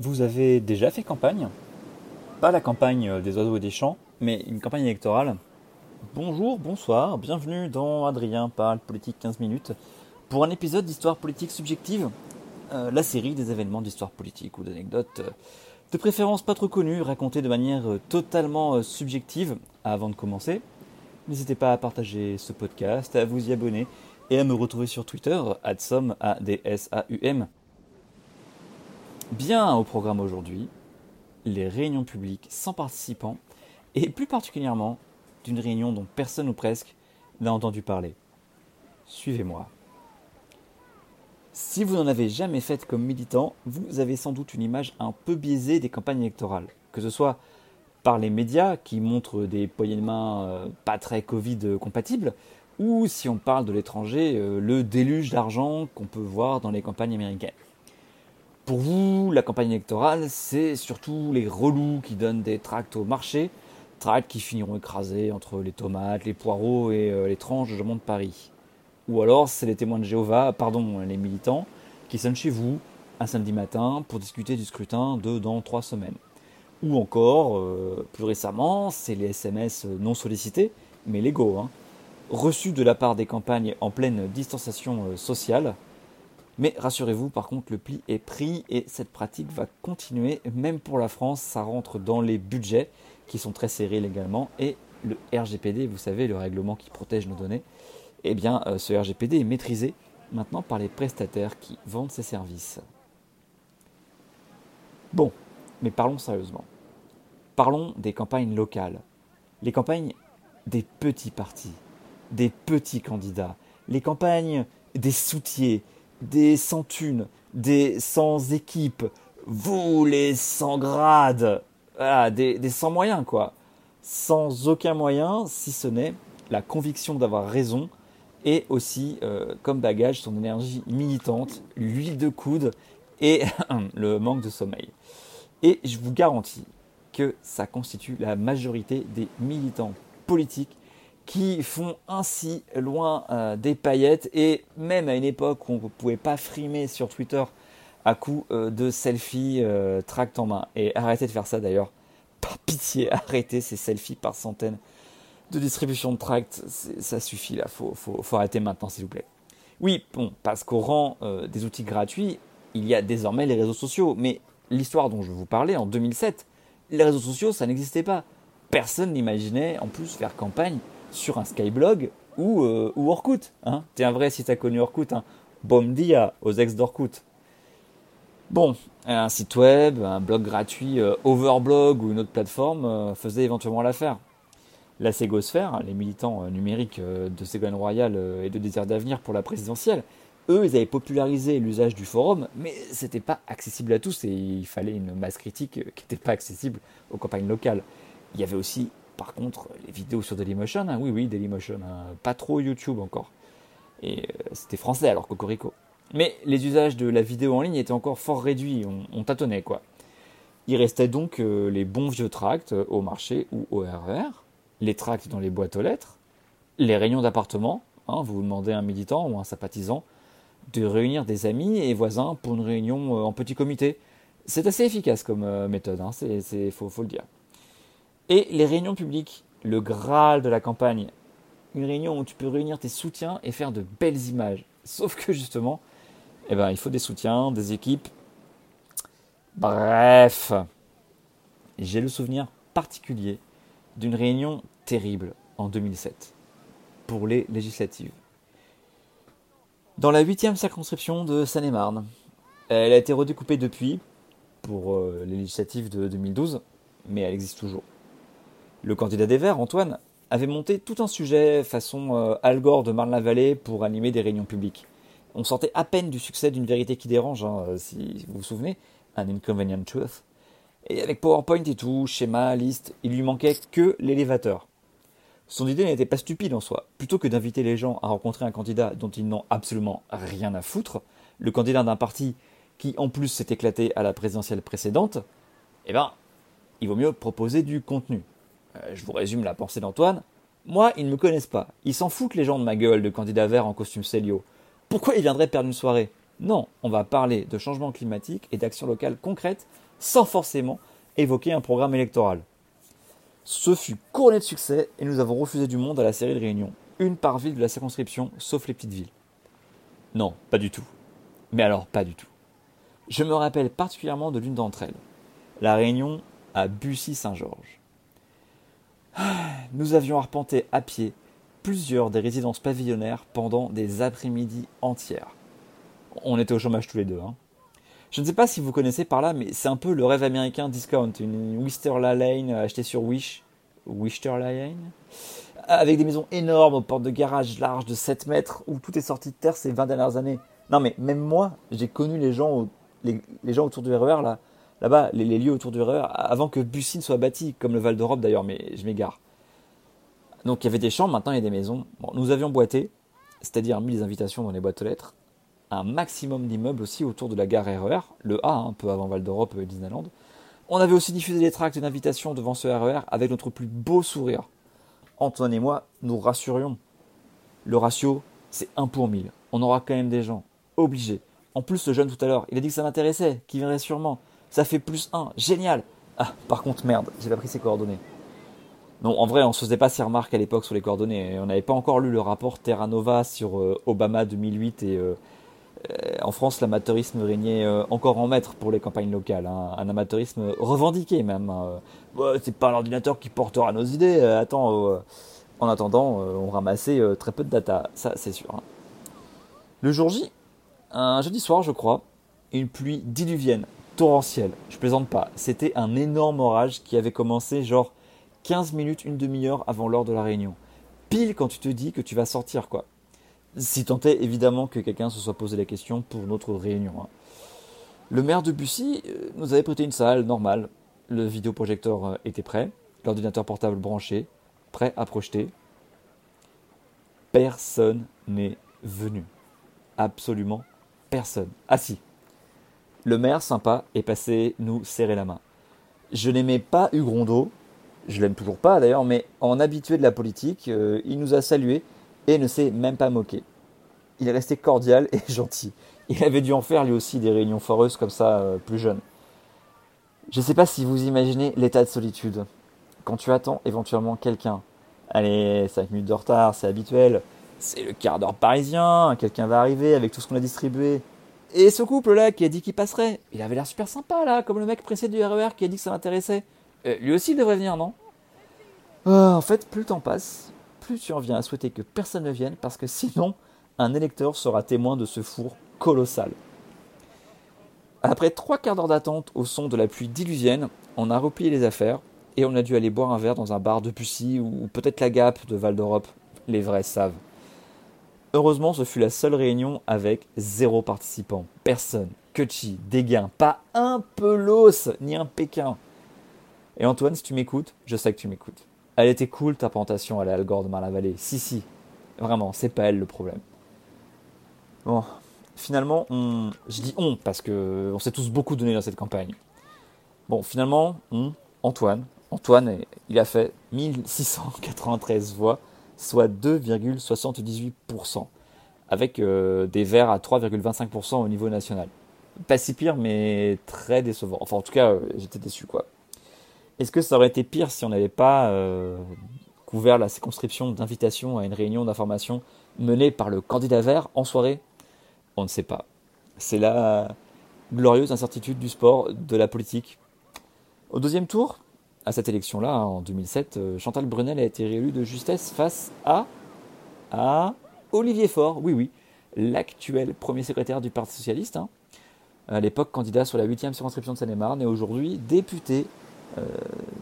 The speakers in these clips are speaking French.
Vous avez déjà fait campagne? Pas la campagne des oiseaux et des champs, mais une campagne électorale. Bonjour, bonsoir, bienvenue dans Adrien parle politique 15 minutes pour un épisode d'histoire politique subjective, euh, la série des événements d'histoire politique ou d'anecdotes euh, de préférence pas trop connues, racontées de manière euh, totalement subjective. Avant de commencer, n'hésitez pas à partager ce podcast, à vous y abonner et à me retrouver sur Twitter, adsum, a d s a u m Bien au programme aujourd'hui, les réunions publiques sans participants et plus particulièrement d'une réunion dont personne ou presque n'a entendu parler. Suivez-moi. Si vous n'en avez jamais fait comme militant, vous avez sans doute une image un peu biaisée des campagnes électorales, que ce soit par les médias qui montrent des poignées de main euh, pas très Covid compatibles, ou si on parle de l'étranger, euh, le déluge d'argent qu'on peut voir dans les campagnes américaines. Pour vous, la campagne électorale, c'est surtout les relous qui donnent des tracts au marché, tracts qui finiront écrasés entre les tomates, les poireaux et euh, les tranches de jambon de Paris. Ou alors, c'est les témoins de Jéhovah, pardon, les militants, qui sonnent chez vous un samedi matin pour discuter du scrutin de dans trois semaines. Ou encore, euh, plus récemment, c'est les SMS non sollicités, mais légaux, hein, reçus de la part des campagnes en pleine distanciation euh, sociale, mais rassurez-vous, par contre, le pli est pris et cette pratique va continuer, même pour la France, ça rentre dans les budgets qui sont très serrés légalement et le RGPD, vous savez, le règlement qui protège nos données, eh bien, euh, ce RGPD est maîtrisé maintenant par les prestataires qui vendent ces services. Bon, mais parlons sérieusement. Parlons des campagnes locales, les campagnes des petits partis, des petits candidats, les campagnes des soutiers, des sans thunes, des sans équipes, vous les sans grades, des, des sans moyens quoi. Sans aucun moyen, si ce n'est la conviction d'avoir raison et aussi euh, comme bagage son énergie militante, l'huile de coude et le manque de sommeil. Et je vous garantis que ça constitue la majorité des militants politiques qui font ainsi loin euh, des paillettes et même à une époque où on ne pouvait pas frimer sur Twitter à coup euh, de selfies euh, tract en main. Et arrêtez de faire ça d'ailleurs. Par pitié, arrêtez ces selfies par centaines de distribution de tracts. Ça suffit là, faut, faut, faut arrêter maintenant s'il vous plaît. Oui, bon, parce qu'au rang des outils gratuits, il y a désormais les réseaux sociaux. Mais l'histoire dont je vous parlais en 2007, les réseaux sociaux, ça n'existait pas. Personne n'imaginait en plus faire campagne sur un Skyblog ou, euh, ou Orkut. Hein. T'es un vrai si t'as connu Orkut. Hein. Bon dia aux ex d'Orkut. Bon, un site web, un blog gratuit, euh, Overblog ou une autre plateforme euh, faisait éventuellement l'affaire. La Ségosphère, les militants numériques de Ségolène Royal et de Désir d'avenir pour la présidentielle, eux, ils avaient popularisé l'usage du forum, mais c'était pas accessible à tous et il fallait une masse critique qui n'était pas accessible aux campagnes locales. Il y avait aussi par contre, les vidéos sur Dailymotion, hein, oui, oui, Dailymotion, hein, pas trop YouTube encore. Et euh, c'était français alors Cocorico. Mais les usages de la vidéo en ligne étaient encore fort réduits, on, tâtonnait quoi. Il restait donc euh, les bons vieux tracts euh, au marché ou au RER, e les tracts dans les boîtes aux lettres, les réunions d'appartement. Hein, vous demandez à un militant ou un sympathisant de réunir des amis et voisins pour une réunion en petit comité. C'est assez efficace comme méthode, il faut, faut le dire. Et les réunions publiques, le graal de la campagne. Une réunion où tu peux réunir tes soutiens et faire de belles images. Sauf que justement, eh ben, il faut des soutiens, des équipes. Bref, j'ai le souvenir particulier d'une réunion terrible en 2007 pour les législatives. Dans la huitième circonscription de Seine-et-Marne, elle a été redécoupée depuis pour euh, les législatives de 2012, mais elle existe toujours. Le candidat des Verts, Antoine, avait monté tout un sujet façon euh, Al Gore de Marne-la-Vallée pour animer des réunions publiques. On sentait à peine du succès d'une vérité qui dérange, hein, si vous vous souvenez, un inconvenient truth. Et avec PowerPoint et tout, schéma, liste, il lui manquait que l'élévateur. Son idée n'était pas stupide en soi. Plutôt que d'inviter les gens à rencontrer un candidat dont ils n'ont absolument rien à foutre, le candidat d'un parti qui en plus s'est éclaté à la présidentielle précédente, eh ben, il vaut mieux proposer du contenu. Euh, je vous résume la pensée d'Antoine. Moi, ils ne me connaissent pas. Ils s'en foutent les gens de ma gueule de candidat vert en costume Célio. Pourquoi ils viendraient perdre une soirée? Non, on va parler de changement climatique et d'actions locales concrètes sans forcément évoquer un programme électoral. Ce fut couronné de succès et nous avons refusé du monde à la série de réunions, une par ville de la circonscription, sauf les petites villes. Non, pas du tout. Mais alors, pas du tout. Je me rappelle particulièrement de l'une d'entre elles, la réunion à Bussy-Saint-Georges. Nous avions arpenté à pied plusieurs des résidences pavillonnaires pendant des après-midi entières. On était au chômage tous les deux. Hein. Je ne sais pas si vous connaissez par là, mais c'est un peu le rêve américain discount, une Wisterla Lane achetée sur Wish. Wisterla Lane Avec des maisons énormes aux portes de garage larges de 7 mètres où tout est sorti de terre ces 20 dernières années. Non mais même moi, j'ai connu les gens, les, gens autour du RER, là, là-bas, les, lieux autour du RER, avant que Bussine soit bâti, comme le Val d'Europe d'ailleurs, mais je m'égare. Donc il y avait des chambres, maintenant il y a des maisons. nous avions boité, c'est-à-dire mis les invitations dans les boîtes aux lettres, un maximum d'immeubles aussi autour de la gare RER, e le A, un peu avant Val d'Europe et Disneyland. On avait aussi diffusé des tracts d'invitation devant ce RER e avec notre plus beau sourire. Antoine et moi, nous rassurions. Le ratio, c'est 1 pour 1000. On aura quand même des gens. Obligés. En plus, ce jeune tout à l'heure, il a dit que ça m'intéressait, qu'il viendrait sûrement. Ça fait plus 1. Génial. Ah, par contre, merde, j'ai pas pris ses coordonnées. Non, en vrai, on se faisait pas ces remarques à l'époque sur les coordonnées. On n'avait pas encore lu le rapport Terra Nova sur euh, Obama 2008 et euh, en France, l'amateurisme régnait euh, encore en maître pour les campagnes locales, hein. un amateurisme revendiqué même. Hein. c'est pas l'ordinateur qui portera nos idées. Attends, en attendant, on ramassait très peu de data, ça c'est sûr. Hein. Le jour J, un jeudi soir, je crois, une pluie diluvienne, torrentielle. Je plaisante pas. C'était un énorme orage qui avait commencé genre 15 minutes, une demi-heure avant l'heure de la réunion. Pile quand tu te dis que tu vas sortir, quoi. Si tant est évidemment que quelqu'un se soit posé la question pour notre réunion. Hein. Le maire de Bussy euh, nous avait prêté une salle normale. Le vidéoprojecteur euh, était prêt, l'ordinateur portable branché, prêt à projeter. Personne n'est venu. Absolument personne. Ah si. Le maire sympa est passé nous serrer la main. Je n'aimais pas Hugues Rondeau, je l'aime toujours pas d'ailleurs, mais en habitué de la politique, euh, il nous a salués et ne s'est même pas moqué. Il est resté cordial et gentil. Il avait dû en faire lui aussi des réunions foreuses comme ça, euh, plus jeune. Je ne sais pas si vous imaginez l'état de solitude. Quand tu attends éventuellement quelqu'un. Allez, 5 minutes de retard, c'est habituel. C'est le quart d'heure parisien, quelqu'un va arriver avec tout ce qu'on a distribué. Et ce couple-là qui a dit qu'il passerait, il avait l'air super sympa là, comme le mec pressé du RER e qui a dit que ça l'intéressait. Euh, lui aussi il devrait venir, non? Euh, En fait, plus le temps passe, plus tu en viens à souhaiter que personne ne vienne, parce que sinon, un électeur sera témoin de ce four colossal. Après trois quarts d'heure d'attente au son de la pluie diluvienne, on a replié les affaires et on a dû aller boire un verre dans un bar de Pussy ou peut-être la Gap de Val d'Europe. Les vrais savent. Heureusement, ce fut la seule réunion avec zéro participant. Personne. Kutchi, Dégain, pas un pelos, ni un Pékin. Et Antoine, si tu m'écoutes, je sais que tu m'écoutes. Elle était cool ta plantation à la Algore de Marne-la-Vallée. Si, si. Vraiment, c'est pas elle le problème. Bon, finalement, je dis on parce que on s'est tous beaucoup donné dans cette campagne. Bon, finalement, Antoine, Antoine, il a fait 1693 voix, soit 2,78%, avec euh, des verts à 3,25% au niveau national. Pas si pire, mais très décevant. Enfin, en tout cas, euh, j'étais déçu, quoi. Est-ce que ça aurait été pire si on n'avait pas euh, couvert la circonscription d'invitation à une réunion d'information menée par le candidat vert en soirée? On ne sait pas. C'est la glorieuse incertitude du sport, de la politique. Au deuxième tour, à cette élection-là, en 2007, euh, Chantal Brunel a été réélue de justesse face à, à Olivier Faure, oui oui, l'actuel premier secrétaire du Parti Socialiste, hein. à l'époque candidat sur la 8e circonscription de Seine-et-Marne et aujourd'hui député euh,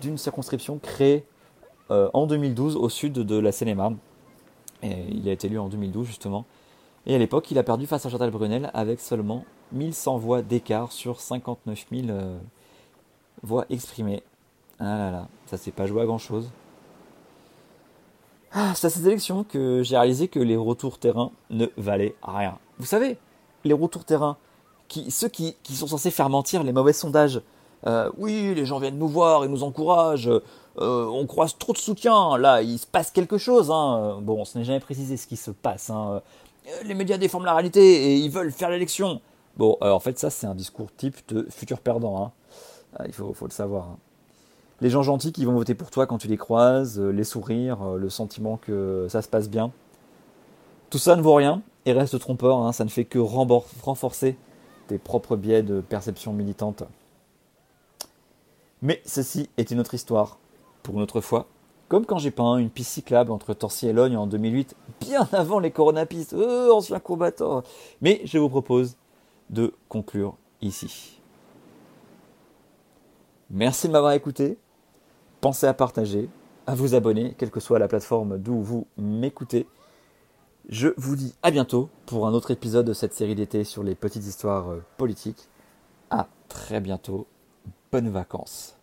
d'une circonscription créée en 2012 au sud de la Seine-et-Marne. il a été élu en 2012 justement. Et à l'époque, il a perdu face à Chantal Brunel avec seulement 1100 voix d'écart sur 59 000 voix exprimées. Ah là là, ça s'est pas joué à grand chose. Ah, c'est à cette élection que j'ai réalisé que les retours terrain ne valaient rien. Vous savez, les retours terrain, ceux qui, sont censés faire mentir les mauvais sondages. Euh, oui, les gens viennent nous voir, ils nous encouragent, euh, on croise trop de soutien, là, il se passe quelque chose. Hein. Bon, ce n'est jamais précisé ce qui se passe. Hein. Euh, les médias déforment la réalité et ils veulent faire l'élection. Bon, en fait, ça, c'est un discours type de futur perdant. Hein. Ah, il faut, le savoir. Les gens gentils qui vont voter pour toi quand tu les croises, euh, les sourires, euh, le sentiment que ça se passe bien. Tout ça ne vaut rien et reste trompeur, hein. ça ne fait que renforcer tes propres biais de perception militante. Mais ceci est une autre histoire, pour une autre fois. Comme quand j'ai peint une piste cyclable entre Torcy et Logne en 2008, bien avant les coronapistes, euh, ancien combattant. Mais je vous propose de conclure ici. Merci de m'avoir écouté. Pensez à partager, à vous abonner, quelle que soit la plateforme d'où vous m'écoutez. Je vous dis à bientôt pour un autre épisode de cette série d'été sur les petites histoires euh, politiques. À très bientôt. Bonnes vacances.